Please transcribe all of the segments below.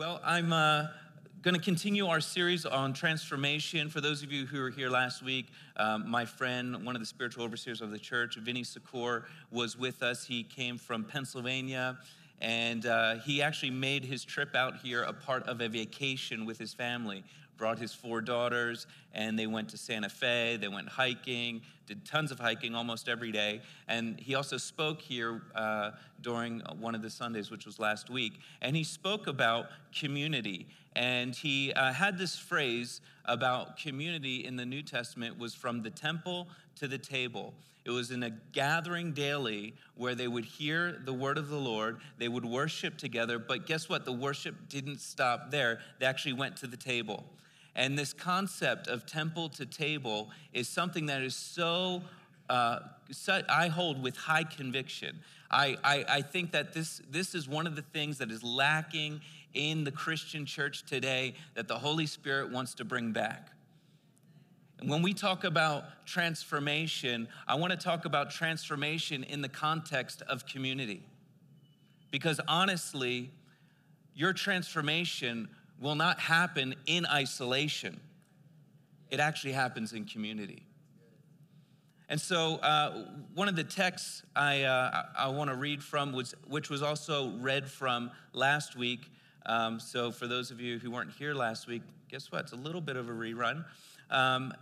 Well, I'm uh, going to continue our series on transformation. For those of you who were here last week, um, my friend, one of the spiritual overseers of the church, Vinny Secor, was with us. He came from Pennsylvania. And uh, he actually made his trip out here a part of a vacation with his family brought his four daughters, and they went to Santa Fe. They went hiking, did tons of hiking almost every day. And he also spoke here uh, during one of the Sundays, which was last week. And he spoke about community. And he uh, had this phrase about community in the New Testament was from the temple to the table. It was in a gathering daily where they would hear the word of the Lord, they would worship together, but guess what? The worship didn't stop there. They actually went to the table. And this concept of temple to table is something that is so, uh, I hold with high conviction. I, I, I think that this, this is one of the things that is lacking in the Christian church today that the Holy Spirit wants to bring back. And when we talk about transformation, I want to talk about transformation in the context of community. Because honestly, your transformation will not happen in isolation, it actually happens in community. And so, uh, one of the texts I, uh, I want to read from, was, which was also read from last week. Um, so, for those of you who weren't here last week, guess what? It's a little bit of a rerun. Um,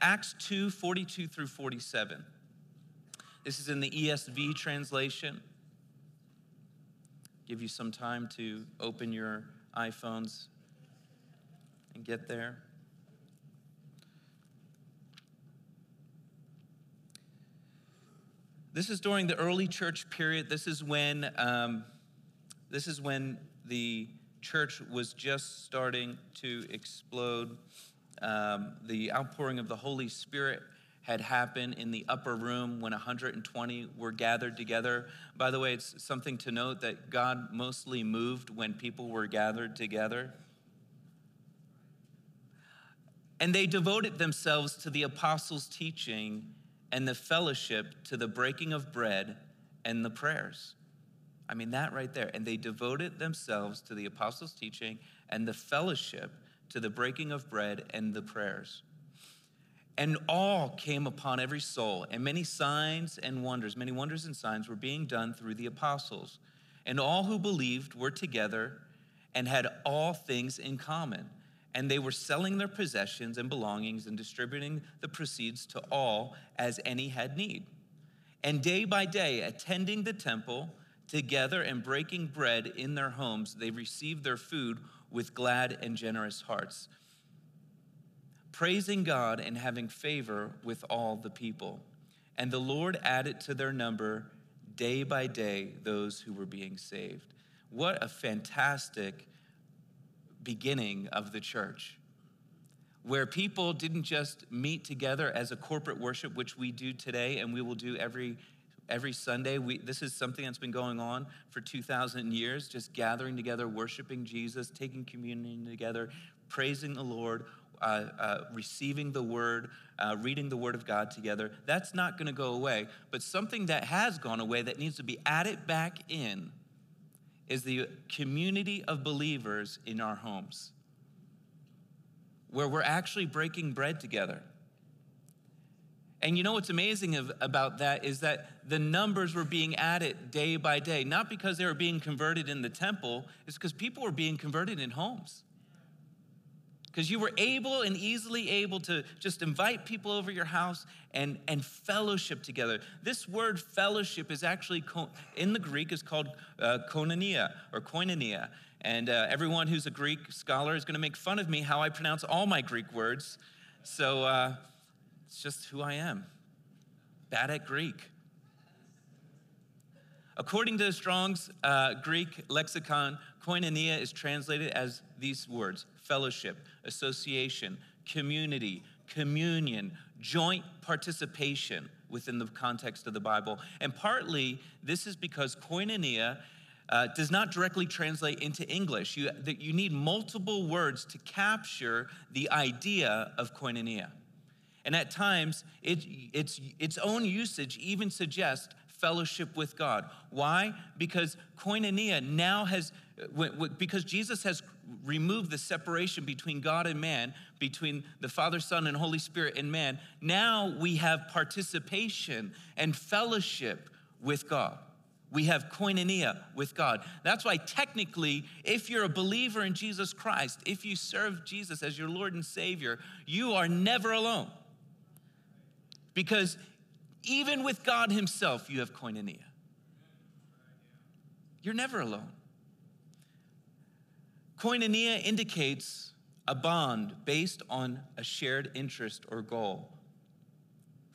Acts 2 42 through 47. This is in the ESV translation. Give you some time to open your iPhones and get there. This is during the early church period. This is when um, this is when the church was just starting to explode. Um, the outpouring of the Holy Spirit had happened in the upper room when 120 were gathered together. By the way, it's something to note that God mostly moved when people were gathered together. And they devoted themselves to the apostles' teaching and the fellowship, to the breaking of bread and the prayers. I mean, that right there. And they devoted themselves to the apostles' teaching and the fellowship, to the breaking of bread and the prayers. And all came upon every soul, and many signs and wonders, many wonders and signs were being done through the apostles. And all who believed were together and had all things in common and they were selling their possessions and belongings and distributing the proceeds to all as any had need. And day by day, attending the temple together and breaking bread in their homes, they received their food with glad and generous hearts, praising God and having favor with all the people. And the Lord added to their number day by day those who were being saved. What a fantastic beginning of the church, where people didn't just meet together as a corporate worship, which we do today and we will do every every Sunday. We, this is something that's been going on for 2,000 years, just gathering together, worshiping Jesus, taking communion together, praising the Lord, uh, uh, receiving the word, uh, reading the word of God together. That's not going to go away. But something that has gone away that needs to be added back in is the community of believers in our homes, where we're actually breaking bread together. And you know what's amazing of, about that is that the numbers were being added day by day, not because they were being converted in the temple, it's because people were being converted in homes because you were able and easily able to just invite people over your house and, and fellowship together. This word fellowship is actually, in the Greek, is called uh, koinonia or koinonia. And uh, everyone who's a Greek scholar is going to make fun of me how I pronounce all my Greek words. So uh, it's just who I am. Bad at Greek. According to Strong's uh, Greek lexicon, koinonia is translated as these words fellowship, association, community, communion, joint participation within the context of the Bible. And partly this is because koinonia uh, does not directly translate into English. You, that you need multiple words to capture the idea of koinonia. And at times, it, its, its own usage even suggests fellowship with God. Why? Because koinonia now has, because Jesus has removed the separation between God and man, between the Father, Son, and Holy Spirit and man, now we have participation and fellowship with God. We have koinonia with God. That's why, technically, if you're a believer in Jesus Christ, if you serve Jesus as your Lord and Savior, you are never alone. Because even with God Himself, you have koinonia. You're never alone. Koinonia indicates a bond based on a shared interest or goal.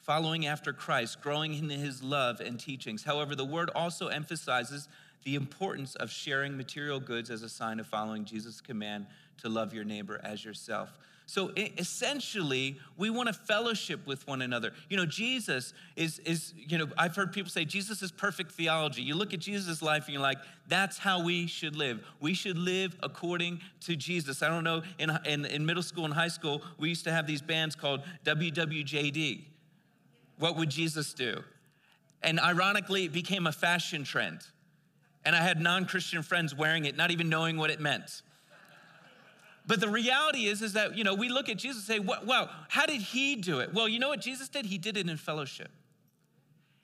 Following after Christ, growing in his love and teachings. However, the word also emphasizes the importance of sharing material goods as a sign of following Jesus' command to love your neighbor as yourself. So essentially, we want to fellowship with one another. You know, Jesus is, is, you know, I've heard people say Jesus is perfect theology. You look at Jesus' life and you're like, that's how we should live. We should live according to Jesus. I don't know, in, in, in middle school and high school, we used to have these bands called WWJD. What would Jesus do? And ironically, it became a fashion trend. And I had non Christian friends wearing it, not even knowing what it meant. But the reality is, is that, you know, we look at Jesus and say, well, how did he do it? Well, you know what Jesus did? He did it in fellowship.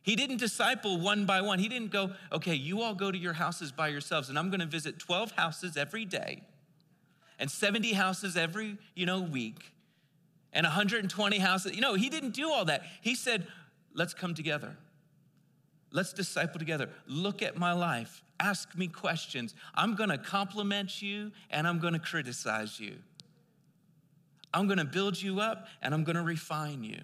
He didn't disciple one by one. He didn't go, okay, you all go to your houses by yourselves, and I'm gonna visit 12 houses every day and 70 houses every, you know, week and 120 houses. You know, he didn't do all that. He said, let's come together. Let's disciple together. Look at my life ask me questions. I'm gonna compliment you and I'm gonna criticize you. I'm gonna build you up and I'm gonna refine you.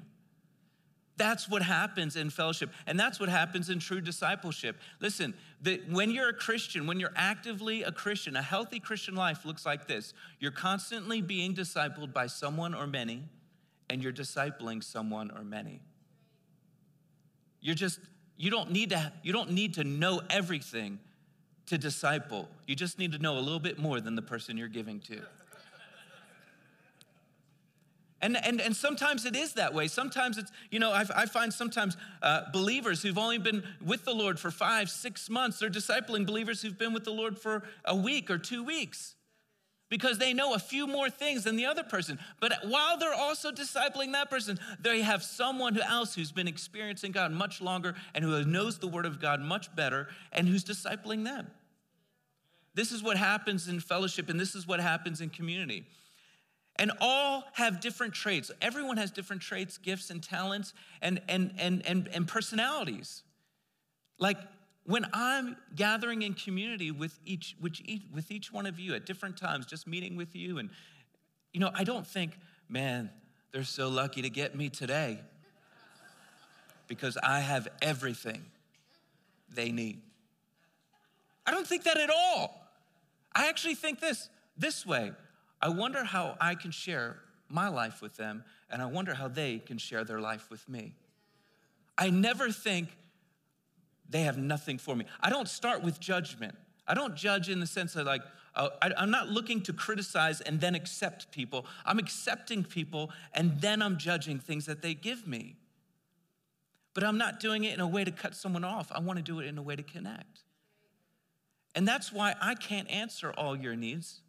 That's what happens in fellowship, and that's what happens in true discipleship. Listen, the, when you're a Christian, when you're actively a Christian, a healthy Christian life looks like this you're constantly being discipled by someone or many, and you're discipling someone or many. You're just, you don't need to, you don't need to know everything to disciple. You just need to know a little bit more than the person you're giving to. And, and, and sometimes it is that way. Sometimes it's, you know, I, I find sometimes uh, believers who've only been with the Lord for five, six months, they're discipling believers who've been with the Lord for a week or two weeks because they know a few more things than the other person. But while they're also discipling that person, they have someone else who's been experiencing God much longer and who knows the Word of God much better and who's discipling them. This is what happens in fellowship, and this is what happens in community. And all have different traits. Everyone has different traits, gifts, and talents, and, and, and, and, and personalities. Like when I'm gathering in community with each, with each, with each one of you at different times, just meeting with you, and you know, I don't think, man, they're so lucky to get me today because I have everything they need. I don't think that at all. I actually think this this way. I wonder how I can share my life with them, and I wonder how they can share their life with me. I never think they have nothing for me. I don't start with judgment. I don't judge in the sense of like, uh, I, I'm not looking to criticize and then accept people. I'm accepting people and then I'm judging things that they give me. But I'm not doing it in a way to cut someone off. I want to do it in a way to connect. And that's why I can't answer all your needs.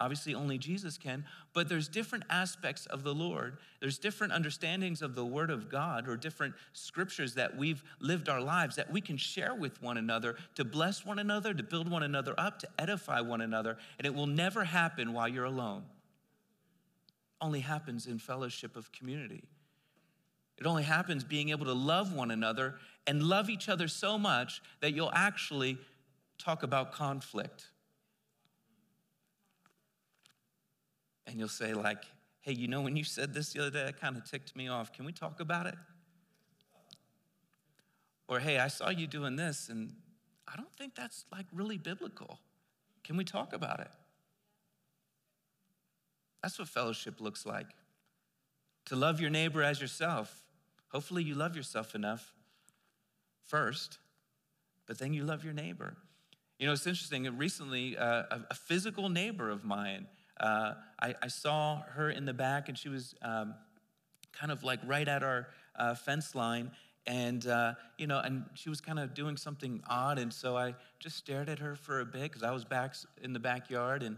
Obviously, only Jesus can, but there's different aspects of the Lord. There's different understandings of the Word of God or different scriptures that we've lived our lives that we can share with one another to bless one another, to build one another up, to edify one another. And it will never happen while you're alone. Only happens in fellowship of community. It only happens being able to love one another and love each other so much that you'll actually talk about conflict. And you'll say, like, hey, you know, when you said this the other day, it kind of ticked me off. Can we talk about it? Or, hey, I saw you doing this, and I don't think that's like really biblical. Can we talk about it? That's what fellowship looks like. To love your neighbor as yourself. Hopefully, you love yourself enough first, but then you love your neighbor. You know, it's interesting. Recently, uh, a, a, physical neighbor of mine, uh, I, I, saw her in the back, and she was um, kind of like right at our uh, fence line, and uh, you know, and she was kind of doing something odd, and so I just stared at her for a bit because I was back in the backyard, and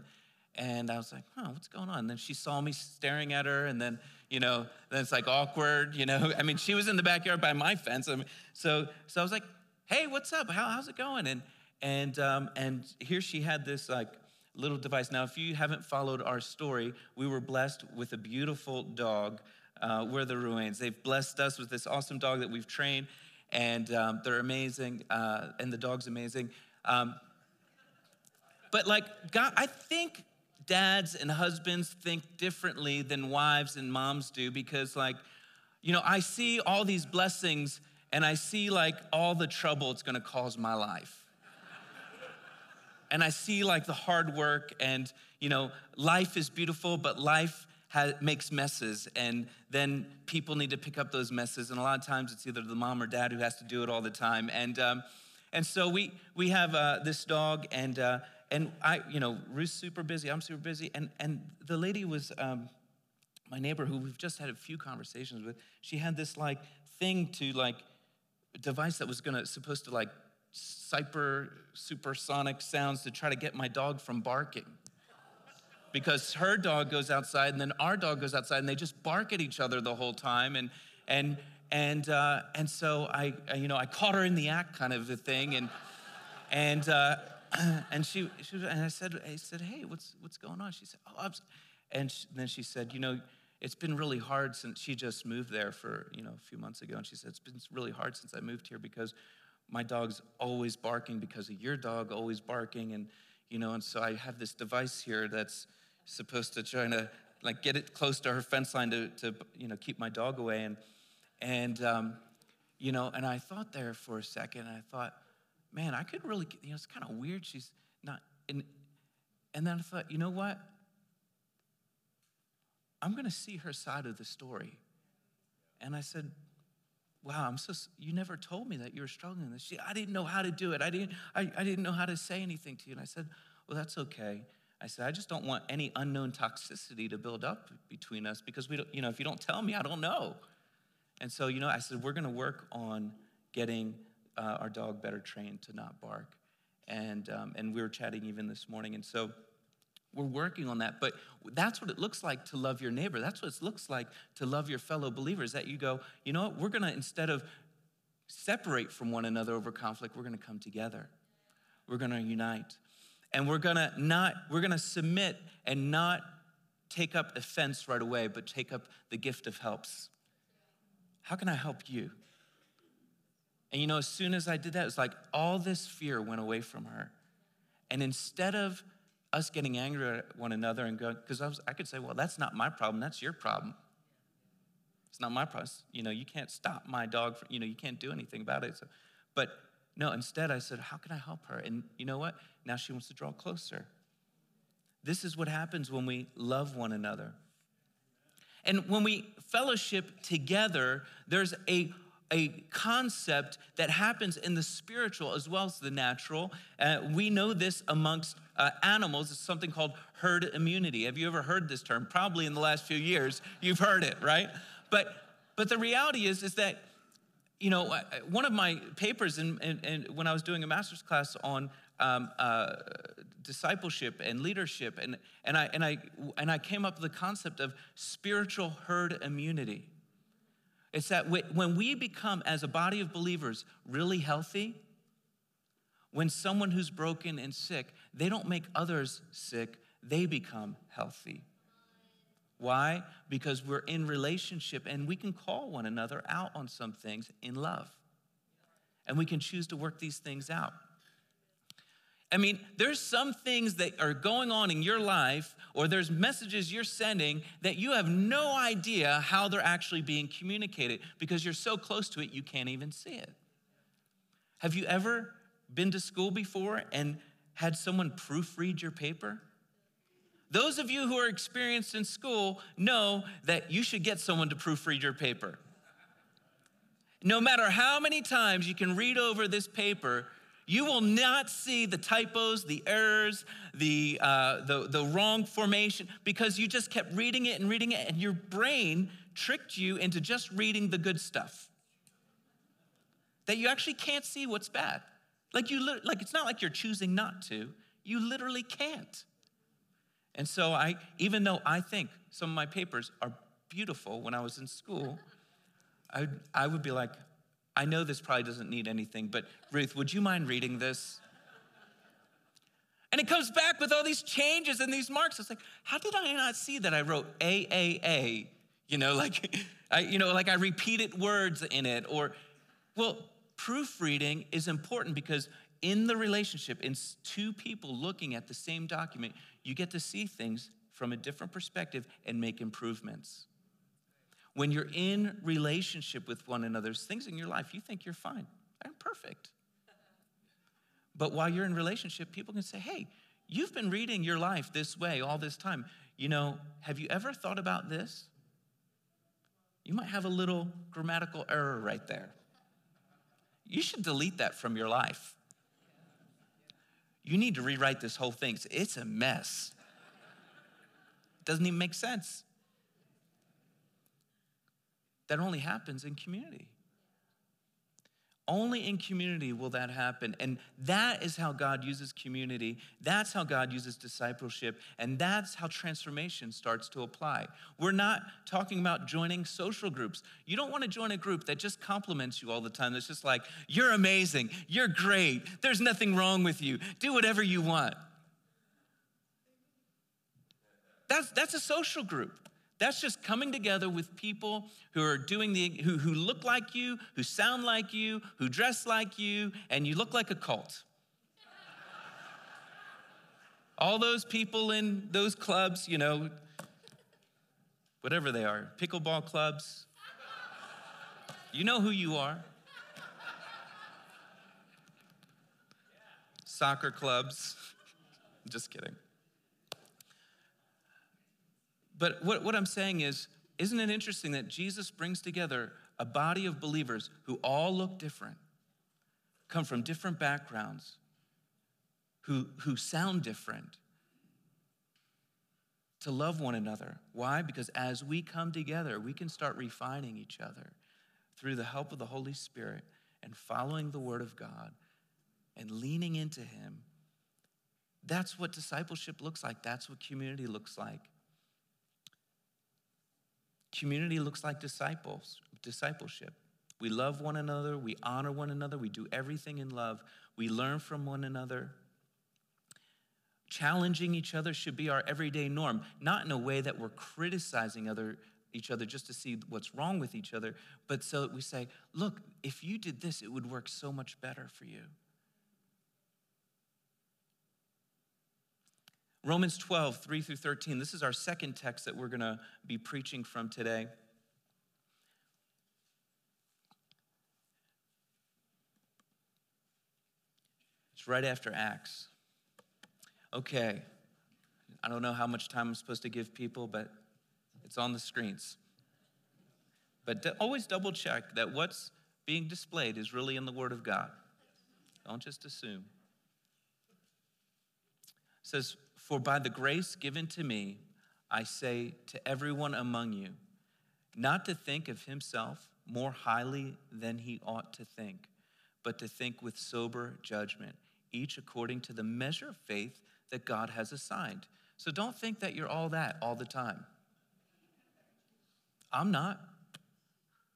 And I was like, huh, what's going on? And then she saw me staring at her, and then, you know, then it's like awkward, you know. I mean, she was in the backyard by my fence. I mean, so, so I was like, hey, what's up? How, how's it going? And, and, um, and here she had this like little device. Now, if you haven't followed our story, we were blessed with a beautiful dog. Uh, we're the Ruanes. They've blessed us with this awesome dog that we've trained, and um, they're amazing, uh, and the dog's amazing. Um, but like God, I think dads and husbands think differently than wives and moms do because, like, you know, I see all these blessings and I see like all the trouble it's gonna cause my life and I see like the hard work and, you know, life is beautiful, but life has, makes messes. And then people need to pick up those messes. And a lot of times it's either the mom or dad who has to do it all the time. And, um, and so we, we have uh, this dog and, uh, and I, you know, Ruth's super busy, I'm super busy. And, and the lady was, um, my neighbor who we've just had a few conversations with, she had this like thing to like, device that was gonna, supposed to like super supersonic sounds to try to get my dog from barking. Because her dog goes outside and then our dog goes outside and they just bark at each other the whole time. And, and, and, uh, and so I, you know, I caught her in the act kind of a thing. And, and, uh, and she, she and I said, I said, hey, what's, what's going on? She said, oh, I'm, and she, then she said, you know, it's been really hard since she just moved there for, you know, a few months ago. And she said, it's been really hard since I moved here because my dog's always barking because of your dog always barking and you know and so i have this device here that's supposed to try to like get it close to her fence line to, to you know keep my dog away. And and um, you know and i thought there for a second i thought man i could really you know it's kind of weird she's not and and then i thought you know what? I'm going to see her side of the story. And i said wow, I'm so, you never told me that you were struggling with this. She, I didn't know how to do it. I didn't, I, I didn't know how to say anything to you. And I said, well, that's okay. I said, I just don't want any unknown toxicity to build up between us because we don't, you know, if you don't tell me, I don't know. And so, you know, I said, we're going to work on getting uh, our dog better trained to not bark. And, um, and we were chatting even this morning. And so, we're working on that. But that's what it looks like to love your neighbor. That's what it looks like to love your fellow believers. That you go, you know what, we're gonna, instead of separate from one another over conflict, we're gonna come together. We're gonna unite. And we're gonna not, we're gonna submit and not take up offense right away, but take up the gift of helps. How can I help you? And you know, as soon as I did that, it's like all this fear went away from her. And instead of us getting angry at one another and going, because I, I could say, well, that's not my problem, that's your problem. It's not my problem. You know, you can't stop my dog, from, you know, you can't do anything about it. So, but no, instead I said, how can I help her? And you know what? Now she wants to draw closer. This is what happens when we love one another. And when we fellowship together, there's a a concept that happens in the spiritual as well as the natural. Uh, we know this amongst uh, animals. It's something called herd immunity. Have you ever heard this term? Probably in the last few years, you've heard it, right? But but the reality is is that you know one of my papers in, in, in when I was doing a master's class on um, uh, discipleship and leadership, and and I and I and I came up with the concept of spiritual herd immunity. It's that when we become, as a body of believers, really healthy, when someone who's broken and sick, they don't make others sick, they become healthy. Why? Because we're in relationship and we can call one another out on some things in love. And we can choose to work these things out. I mean, there's some things that are going on in your life, or there's messages you're sending that you have no idea how they're actually being communicated because you're so close to it, you can't even see it. Have you ever been to school before and had someone proofread your paper? Those of you who are experienced in school know that you should get someone to proofread your paper. No matter how many times you can read over this paper, you will not see the typos, the errors, the, uh, the, the wrong formation, because you just kept reading it and reading it, and your brain tricked you into just reading the good stuff. That you actually can't see what's bad. Like, you, like it's not like you're choosing not to, you literally can't. And so I, even though I think some of my papers are beautiful when I was in school, I, I would be like, I know this probably doesn't need anything, but Ruth, would you mind reading this? And it comes back with all these changes and these marks. It's like, how did I not see that I wrote AAA? You know, like I, you know, like I repeated words in it. Or, well, proofreading is important because in the relationship, in two people looking at the same document, you get to see things from a different perspective and make improvements. When you're in relationship with one another, things in your life you think you're fine. I'm perfect. But while you're in relationship, people can say, hey, you've been reading your life this way all this time. You know, have you ever thought about this? You might have a little grammatical error right there. You should delete that from your life. You need to rewrite this whole thing. It's a mess. It doesn't even make sense. That only happens in community. Only in community will that happen. And that is how God uses community. That's how God uses discipleship. And that's how transformation starts to apply. We're not talking about joining social groups. You don't want to join a group that just compliments you all the time. That's just like, you're amazing. You're great. There's nothing wrong with you. Do whatever you want. That's, that's a social group. That's just coming together with people who are doing the, who, who look like you, who sound like you, who dress like you, and you look like a cult. All those people in those clubs, you know, whatever they are, pickleball clubs, you know who you are. Soccer clubs, just kidding. But what, what I'm saying is, isn't it interesting that Jesus brings together a body of believers who all look different, come from different backgrounds, who, who sound different, to love one another. Why? Because as we come together, we can start refining each other through the help of the Holy Spirit and following the Word of God and leaning into Him. That's what discipleship looks like. That's what community looks like. Community looks like disciples, discipleship. We love one another, we honor one another, we do everything in love, we learn from one another. Challenging each other should be our everyday norm, not in a way that we're criticizing other each other just to see what's wrong with each other, but so that we say, look, if you did this, it would work so much better for you. Romans 12, 3 through 13. This is our second text that we're going to be preaching from today. It's right after Acts. Okay, I don't know how much time I'm supposed to give people, but it's on the screens. But always double check that what's being displayed is really in the Word of God. Don't just assume. It says, for by the grace given to me, I say to everyone among you, not to think of himself more highly than he ought to think, but to think with sober judgment, each according to the measure of faith that God has assigned. So don't think that you're all that all the time. I'm not.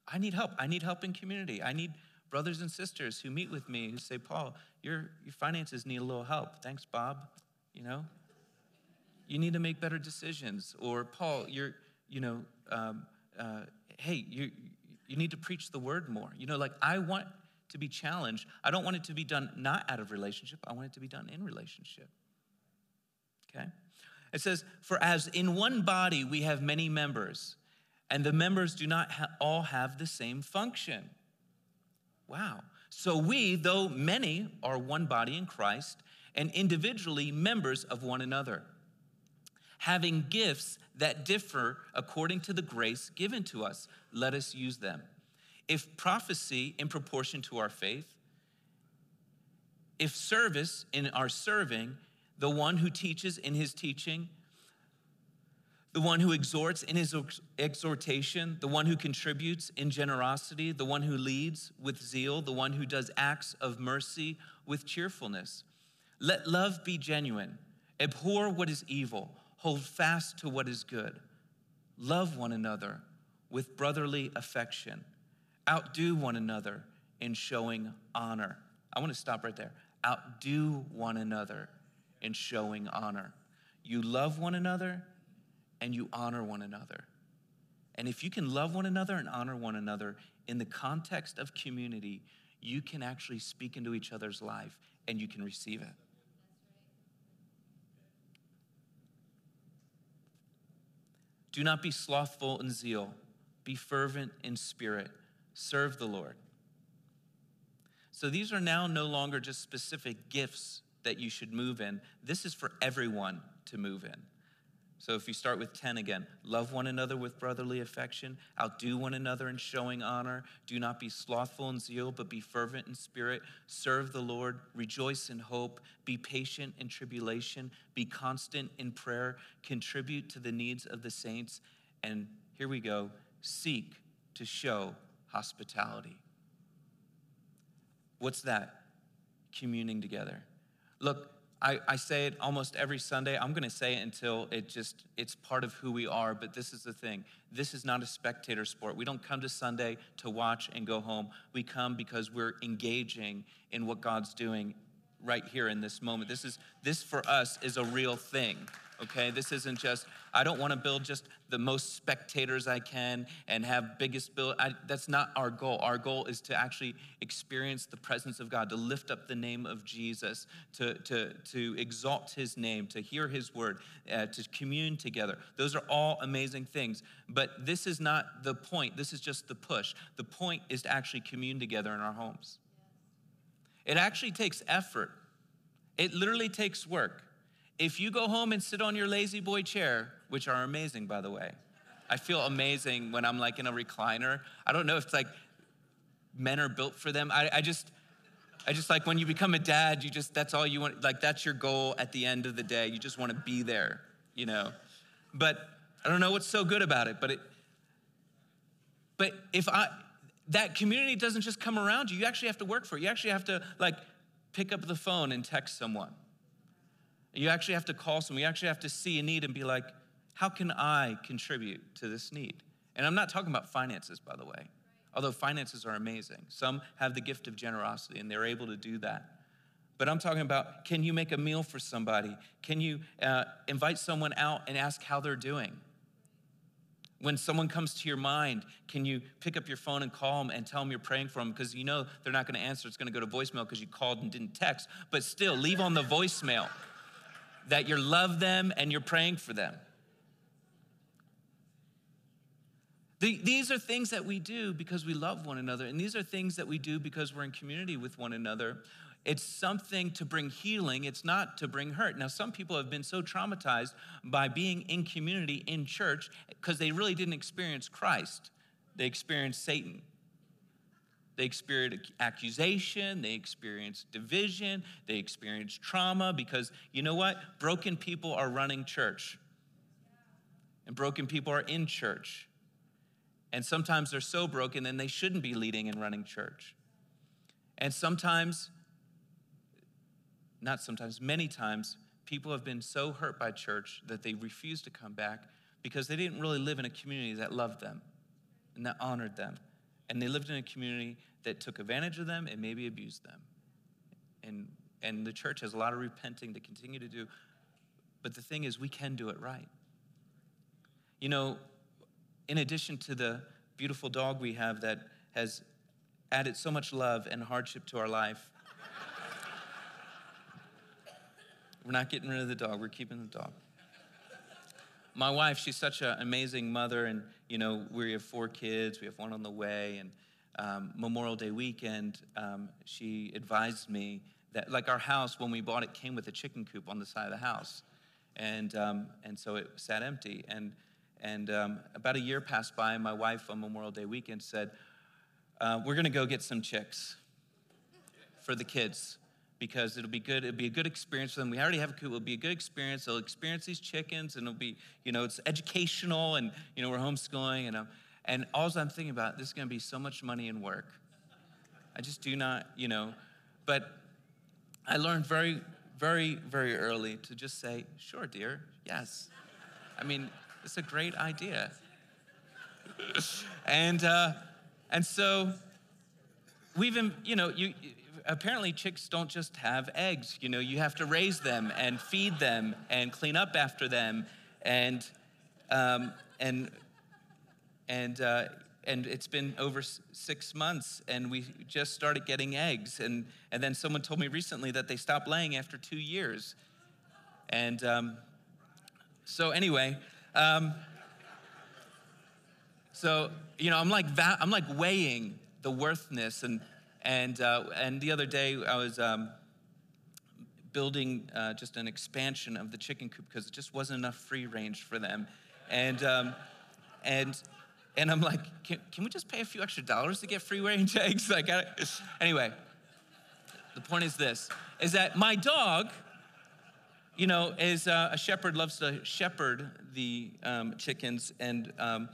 I need help. I need help in community. I need brothers and sisters who meet with me who say, Paul, your, your finances need a little help. Thanks, Bob. You know, you need to make better decisions. Or, Paul, you're, you know, um, uh, hey, you, you need to preach the word more. You know, like I want to be challenged. I don't want it to be done not out of relationship, I want it to be done in relationship. Okay? It says, For as in one body we have many members, and the members do not ha- all have the same function. Wow. So we, though many, are one body in Christ, and individually members of one another having gifts that differ according to the grace given to us. Let us use them. If prophecy in proportion to our faith, if service in our serving, the one who teaches in his teaching, the one who exhorts in his exhortation, the one who contributes in generosity, the one who leads with zeal, the one who does acts of mercy with cheerfulness. Let love be genuine. Abhor what is evil Hold fast to what is good. Love one another with brotherly affection. Outdo one another in showing honor. I want to stop right there. Outdo one another in showing honor. You love one another and you honor one another. And if you can love one another and honor one another in the context of community, you can actually speak into each other's life and you can receive it. Do not be slothful in zeal, be fervent in spirit, serve the Lord. So these are now no longer just specific gifts that you should move in. This is for everyone to move in. So if you start with 10 again, love one another with brotherly affection, outdo one another in showing honor, do not be slothful in zeal, but be fervent in spirit, serve the Lord, rejoice in hope, be patient in tribulation, be constant in prayer, contribute to the needs of the saints, and here we go, seek to show hospitality. What's that? Communing together. Look, I, I say it almost every Sunday. I'm going to say it until it just, it's part of who we are. But this is the thing this is not a spectator sport. We don't come to Sunday to watch and go home. We come because we're engaging in what God's doing right here in this moment. This is, this for us is a real thing okay? This isn't just, I don't want to build just the most spectators I can and have biggest build. I, that's not our goal. Our goal is to actually experience the presence of God, to lift up the name of Jesus, to, to, to exalt his name, to hear his word, uh, to commune together. Those are all amazing things. But this is not the point. This is just the push. The point is to actually commune together in our homes. It actually takes effort. It literally takes work. If you go home and sit on your La-Z-Boy chair, which are amazing, by the way, I feel amazing when I'm like in a recliner. I don't know if it's like men are built for them. I, I just, I just like when you become a dad, you just, that's all you want, like that's your goal at the end of the day. You just want to be there, you know? But I don't know what's so good about it, but it, but if I, that community doesn't just come around you, you actually have to work for it. You actually have to like pick up the phone and text someone you actually have to call someone. You actually have to see a need and be like, how can I contribute to this need? And I'm not talking about finances, by the way, although finances are amazing. Some have the gift of generosity and they're able to do that. But I'm talking about can you make a meal for somebody? Can you uh, invite someone out and ask how they're doing? When someone comes to your mind, can you pick up your phone and call them and tell them you're praying for them? Because you know they're not going to answer. It's going to go to voicemail because you called and didn't text. But still, leave on the voicemail that you love them and you're praying for them. These are things that we do because we love one another, and these are things that we do because we're in community with one another. It's something to bring healing, it's not to bring hurt. Now, some people have been so traumatized by being in community in church because they really didn't experience Christ, they experienced Satan. They experience accusation, they experience division, they experience trauma because you know what? Broken people are running church. And broken people are in church. And sometimes they're so broken then they shouldn't be leading and running church. And sometimes, not sometimes, many times, people have been so hurt by church that they refuse to come back because they didn't really live in a community that loved them and that honored them and they lived in a community that took advantage of them and maybe abused them. And, and the church has a lot of repenting to continue to do. But the thing is, we can do it right. You know, in addition to the beautiful dog we have that has added so much love and hardship to our life, we're not getting rid of the dog, we're keeping the dog. My wife, she's such an amazing mother, and you know, we have four kids, we have one on the way, and um, Memorial Day weekend, um, she advised me that, like our house, when we bought it, came with a chicken coop on the side of the house. And, um, and so it sat empty. And, and um, about a year passed by, and my wife on Memorial Day weekend said, uh, We're going to go get some chicks for the kids because it'll be good. It'll be a good experience for them. We already have a coop. It'll be a good experience. They'll experience these chickens, and it'll be, you know, it's educational, and you know, we're homeschooling, and um, and all I'm thinking about this is going to be so much money and work. I just do not, you know, but I learned very, very, very early to just say, sure, dear, yes. I mean, it's a great idea. and, uh, and so we've, you know, you, apparently chicks don't just have eggs. You know, you have to raise them and feed them and clean up after them. And, um, and, and, uh, and it's been over six months and we just started getting eggs and, and then someone told me recently that they stopped laying after two years and um, so anyway um, so you know i'm like that i'm like weighing the worthness and and uh, and the other day i was um, building uh, just an expansion of the chicken coop because it just wasn't enough free range for them and um, and and I'm like, can, can we just pay a few extra dollars to get free range eggs? Like, I, anyway, the point is this: is that my dog, you know, is uh, a shepherd loves to shepherd the um, chickens, and um,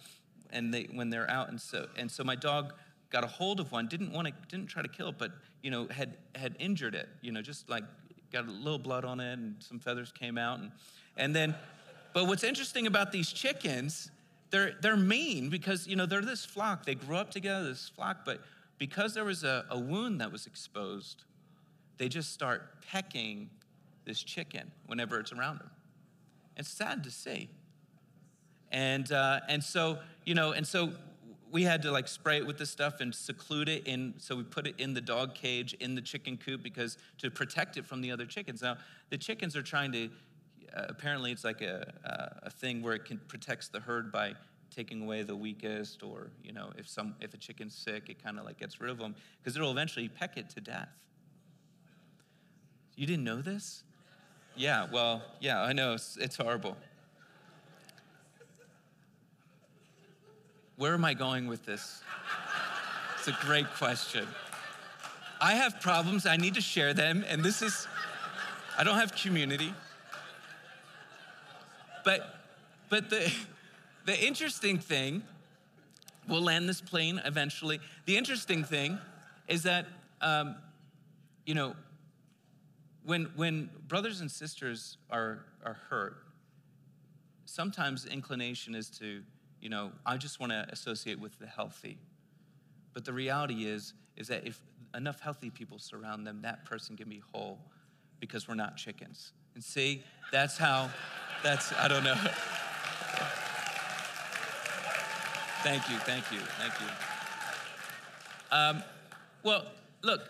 and they when they're out, and so and so my dog got a hold of one, didn't want to, didn't try to kill it, but you know, had had injured it, you know, just like got a little blood on it, and some feathers came out, and and then, but what's interesting about these chickens they're, they're mean because, you know, they're this flock. They grew up together, this flock, but because there was a, a wound that was exposed, they just start pecking this chicken whenever it's around them. It's sad to see. And, uh, and so, you know, and so we had to like spray it with this stuff and seclude it in so we put it in the dog cage in the chicken coop because to protect it from the other chickens. Now the chickens are trying to uh, apparently it's like a, a thing where it can protects the herd by taking away the weakest or you know if some if a chicken's sick it kind of like gets rid of them because it'll eventually peck it to death. You didn't know this? Yeah well yeah i know it's, it's horrible where am i going with this? It's a great question. I have problems. I need to share them and this is i don't have community. But, but the, the interesting thing, we'll land this plane eventually. The interesting thing is that, um, you know, when, when brothers and sisters are, are hurt, sometimes the inclination is to, you know, I just want to associate with the healthy. But the reality is, is that if enough healthy people surround them, that person can be whole because we're not chickens. And see, that's how that's, I don't know. thank you, thank you, thank you. Um, well, look,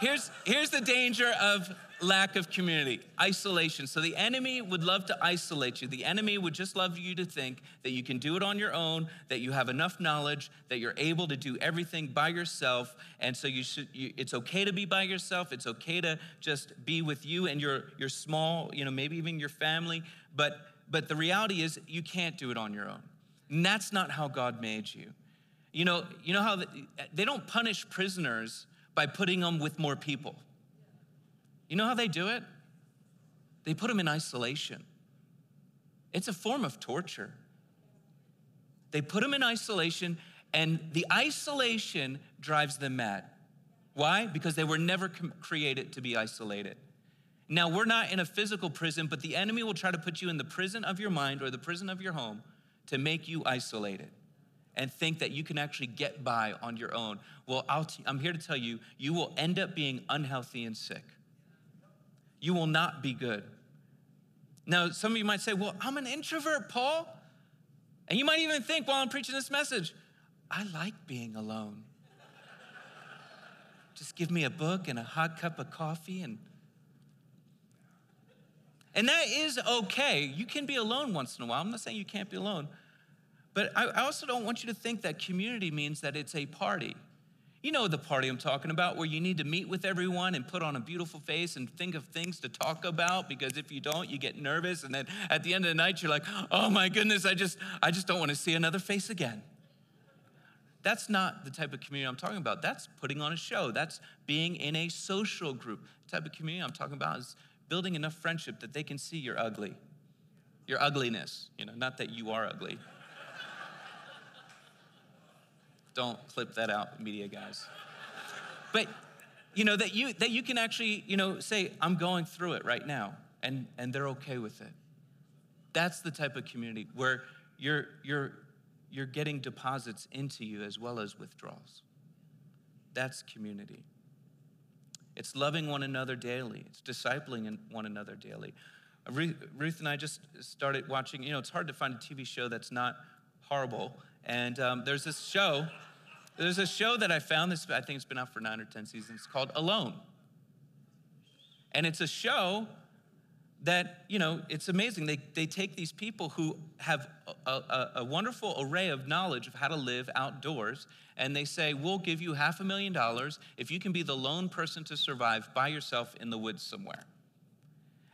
here's, here's the danger of lack of community, isolation. So the enemy would love to isolate you. The enemy would just love you to think that you can do it on your own, that you have enough knowledge, that you're able to do everything by yourself. And so you should you, it's okay to be by yourself. It's okay to just be with you and your your small, you know, maybe even your family, but but the reality is you can't do it on your own. And that's not how God made you. You know, you know how they don't punish prisoners by putting them with more people. You know how they do it? They put them in isolation. It's a form of torture. They put them in isolation, and the isolation drives them mad. Why? Because they were never created to be isolated. Now, we're not in a physical prison, but the enemy will try to put you in the prison of your mind or the prison of your home to make you isolated and think that you can actually get by on your own. Well, i am here to tell you, you will end up being unhealthy and sick you will not be good. Now, some of you might say, Well, I'm an introvert, Paul. And you might even think while I'm preaching this message, I like being alone. Just give me a book and a hot cup of coffee and and that is okay. You can be alone once in a while. I'm not saying you can't be alone. But I also don't want you to think that community means that it's a party. You know the party I'm talking about where you need to meet with everyone and put on a beautiful face and think of things to talk about because if you don't, you get nervous and then at the end of the night you're like, "Oh my goodness, I just I just don't want to see another face again." That's not the type of community I'm talking about. That's putting on a show. That's being in a social group. The type of community I'm talking about is building enough friendship that they can see you're ugly. Your ugliness, you know, not that you are ugly. Don't clip that out, media guys. But you know that you that you can actually you know say I'm going through it right now, and and they're okay with it. That's the type of community where you're, you're, you're getting deposits into you as well as withdrawals. That's community. It's loving one another daily, it's discipling one another daily. Ruth and I just started watching, you know, it's hard to find a TV show that's not horrible. And um, there's this show, there's a show that I found, this, I think it's been out for nine or 10 seasons, It's called Alone. And it's a show that, you know, it's amazing. They, they take these people who have a, a, a, wonderful array of knowledge of how to live outdoors, and they say, We'll give you half a million dollars if you can be the lone person to survive by yourself in the woods somewhere.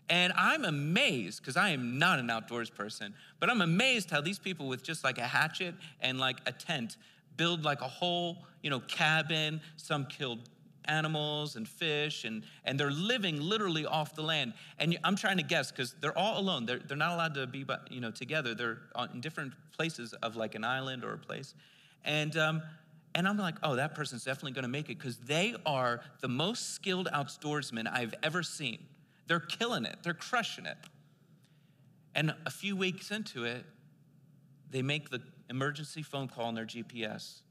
And I'm amazed, because I am not an outdoors person, but I'm amazed how these people with just like a hatchet and like a tent build like a whole, you know, cabin. Some killed animals and fish, and, and they're living literally off the land. And I'm trying to guess because they're all alone. They're, they're not allowed to be you know, together. They're in different places of like an island or a place. And, um, and I'm like, oh, that person's definitely going to make it because they are the most skilled outdoorsmen I've ever seen. They're killing it, they're crushing it. And a few weeks into it, they make the emergency phone call on their GPS.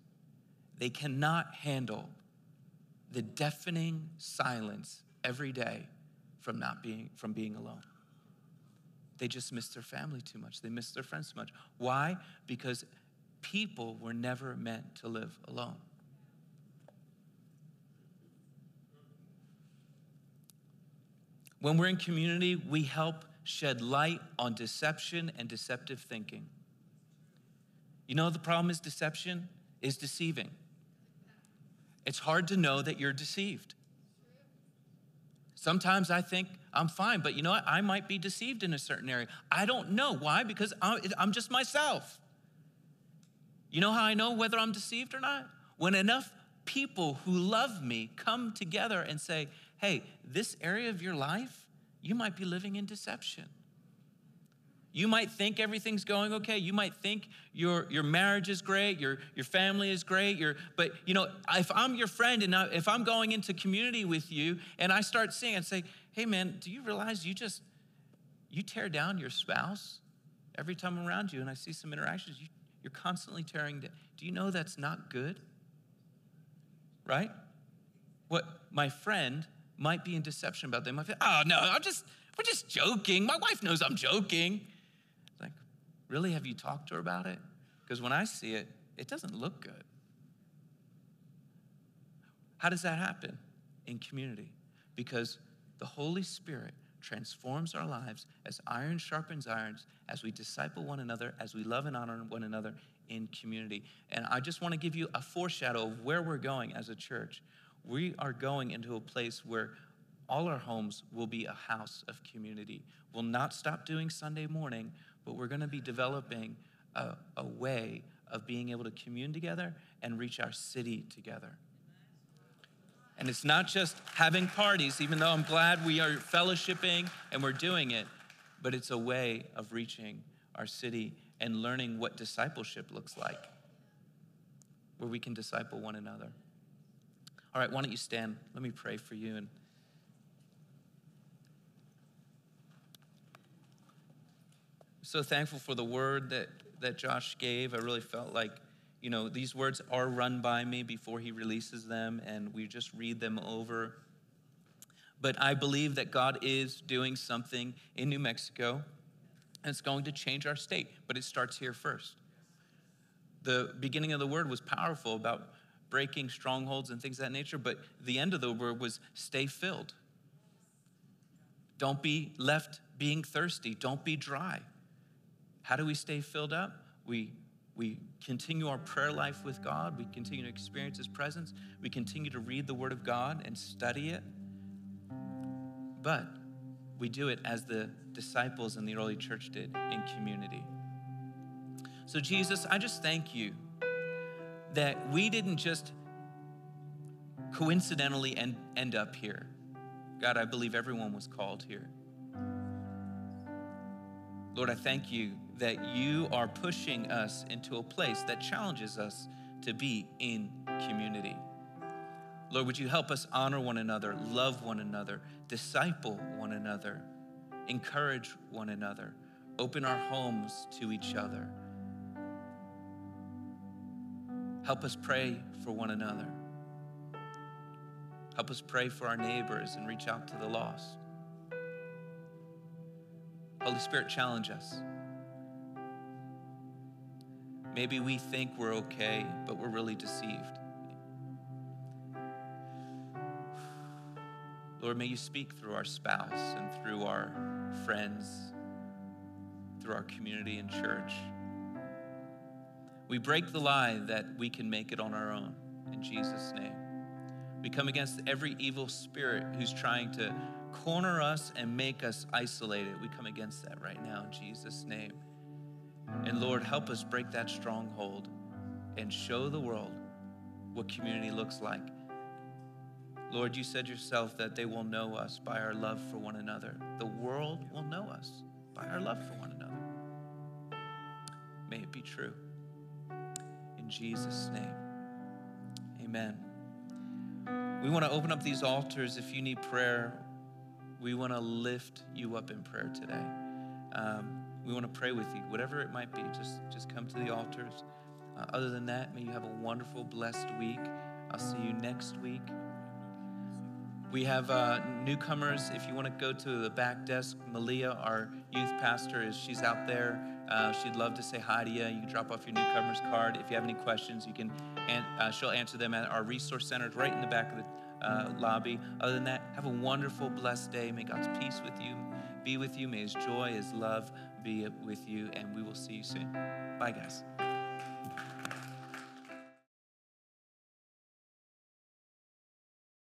They cannot handle the deafening silence every day from not being from being alone. They just miss their family too much. They miss their friends too much. Why? Because people were never meant to live alone. When we're in community, we help shed light on deception and deceptive thinking. You know the problem is deception is deceiving. It's hard to know that you're deceived. Sometimes I think I'm fine, but you know what? I might be deceived in a certain area. I don't know. Why? Because I'm just myself. You know how I know whether I'm deceived or not? When enough people who love me come together and say, hey, this area of your life, you might be living in deception. You might think everything's going okay. You might think your, your marriage is great, your, your family is great. Your, but, you know, if I'm your friend and I, if I'm going into community with you and I start seeing and say, hey, man, do you realize you just, you tear down your spouse every time I'm around you and I see some interactions, you, you're constantly tearing down. Do you know that's not good? Right? What my friend might be in deception about them. I feel, oh no, I'm just, we're just joking. My wife knows I'm joking. Like, really, have you talked to her about it? Because when I see it, it doesn't look good. How does that happen? In community. Because the Holy Spirit transforms our lives as iron sharpens irons, as we disciple one another, as we love and honor one another in community. And I just want to give you a foreshadow of where we're going as a church. We are going into a place where all our homes will be a house of community. We'll not stop doing Sunday morning but we're going to be developing a, a way of being able to commune together and reach our city together. And it's not just having parties, even though I'm glad we are fellowshipping and we're doing it, but it's a way of reaching our city and learning what discipleship looks like, where we can disciple one another. All right, why don't you stand? Let me pray for you and so thankful for the word that, that Josh gave. I really felt like, you know, these words are run by me before he releases them, and we just read them over. But I believe that God is doing something in New Mexico, and it's going to change our state, but it starts here first. The beginning of the word was powerful about breaking strongholds and things of that nature, but the end of the word was stay filled. Don't be left being thirsty, don't be dry. How do we stay filled up? We, we continue our prayer life with God. We continue to experience His presence. We continue to read the Word of God and study it. But we do it as the disciples in the early church did in community. So, Jesus, I just thank you that we didn't just coincidentally end, end up here. God, I believe everyone was called here. Lord, I thank you that you are pushing us into a place that challenges us to be in community. Lord, would you help us honor one another, love one another, disciple one another, encourage one another, Open our homes to each other. Help us pray for one another. Help us pray for our neighbors and reach out to the lost. Holy Spirit, challenge us. Maybe we think we're okay, but we're really deceived. Lord, may you speak through our spouse and through our friends, through our community and church. We break the lie that we can make it on our own in Jesus' name. We come against every evil spirit who's trying to corner us and make us isolated. We come against that right now in Jesus' name. And Lord, help us break that stronghold and show the world what community looks like. Lord, you said yourself that they will know us by our love for one another. The world will know us by our love for one another. May it be true. In Jesus' name, amen. We want to open up these altars. If you need prayer, we want to lift you up in prayer today. Um, we want to pray with you, whatever it might be. Just, just come to the altars. Uh, other than that, may you have a wonderful, blessed week. I'll see you next week. We have uh, newcomers. If you want to go to the back desk, Malia, our youth pastor, is she's out there. Uh, she'd love to say hi to you. You can drop off your newcomers card. If you have any questions, you can. And uh, she'll answer them at our resource center, right in the back of the uh, lobby. Other than that, have a wonderful, blessed day. May God's peace with you, be with you. May His joy, His love be with you, and we will see you soon. Bye, guys.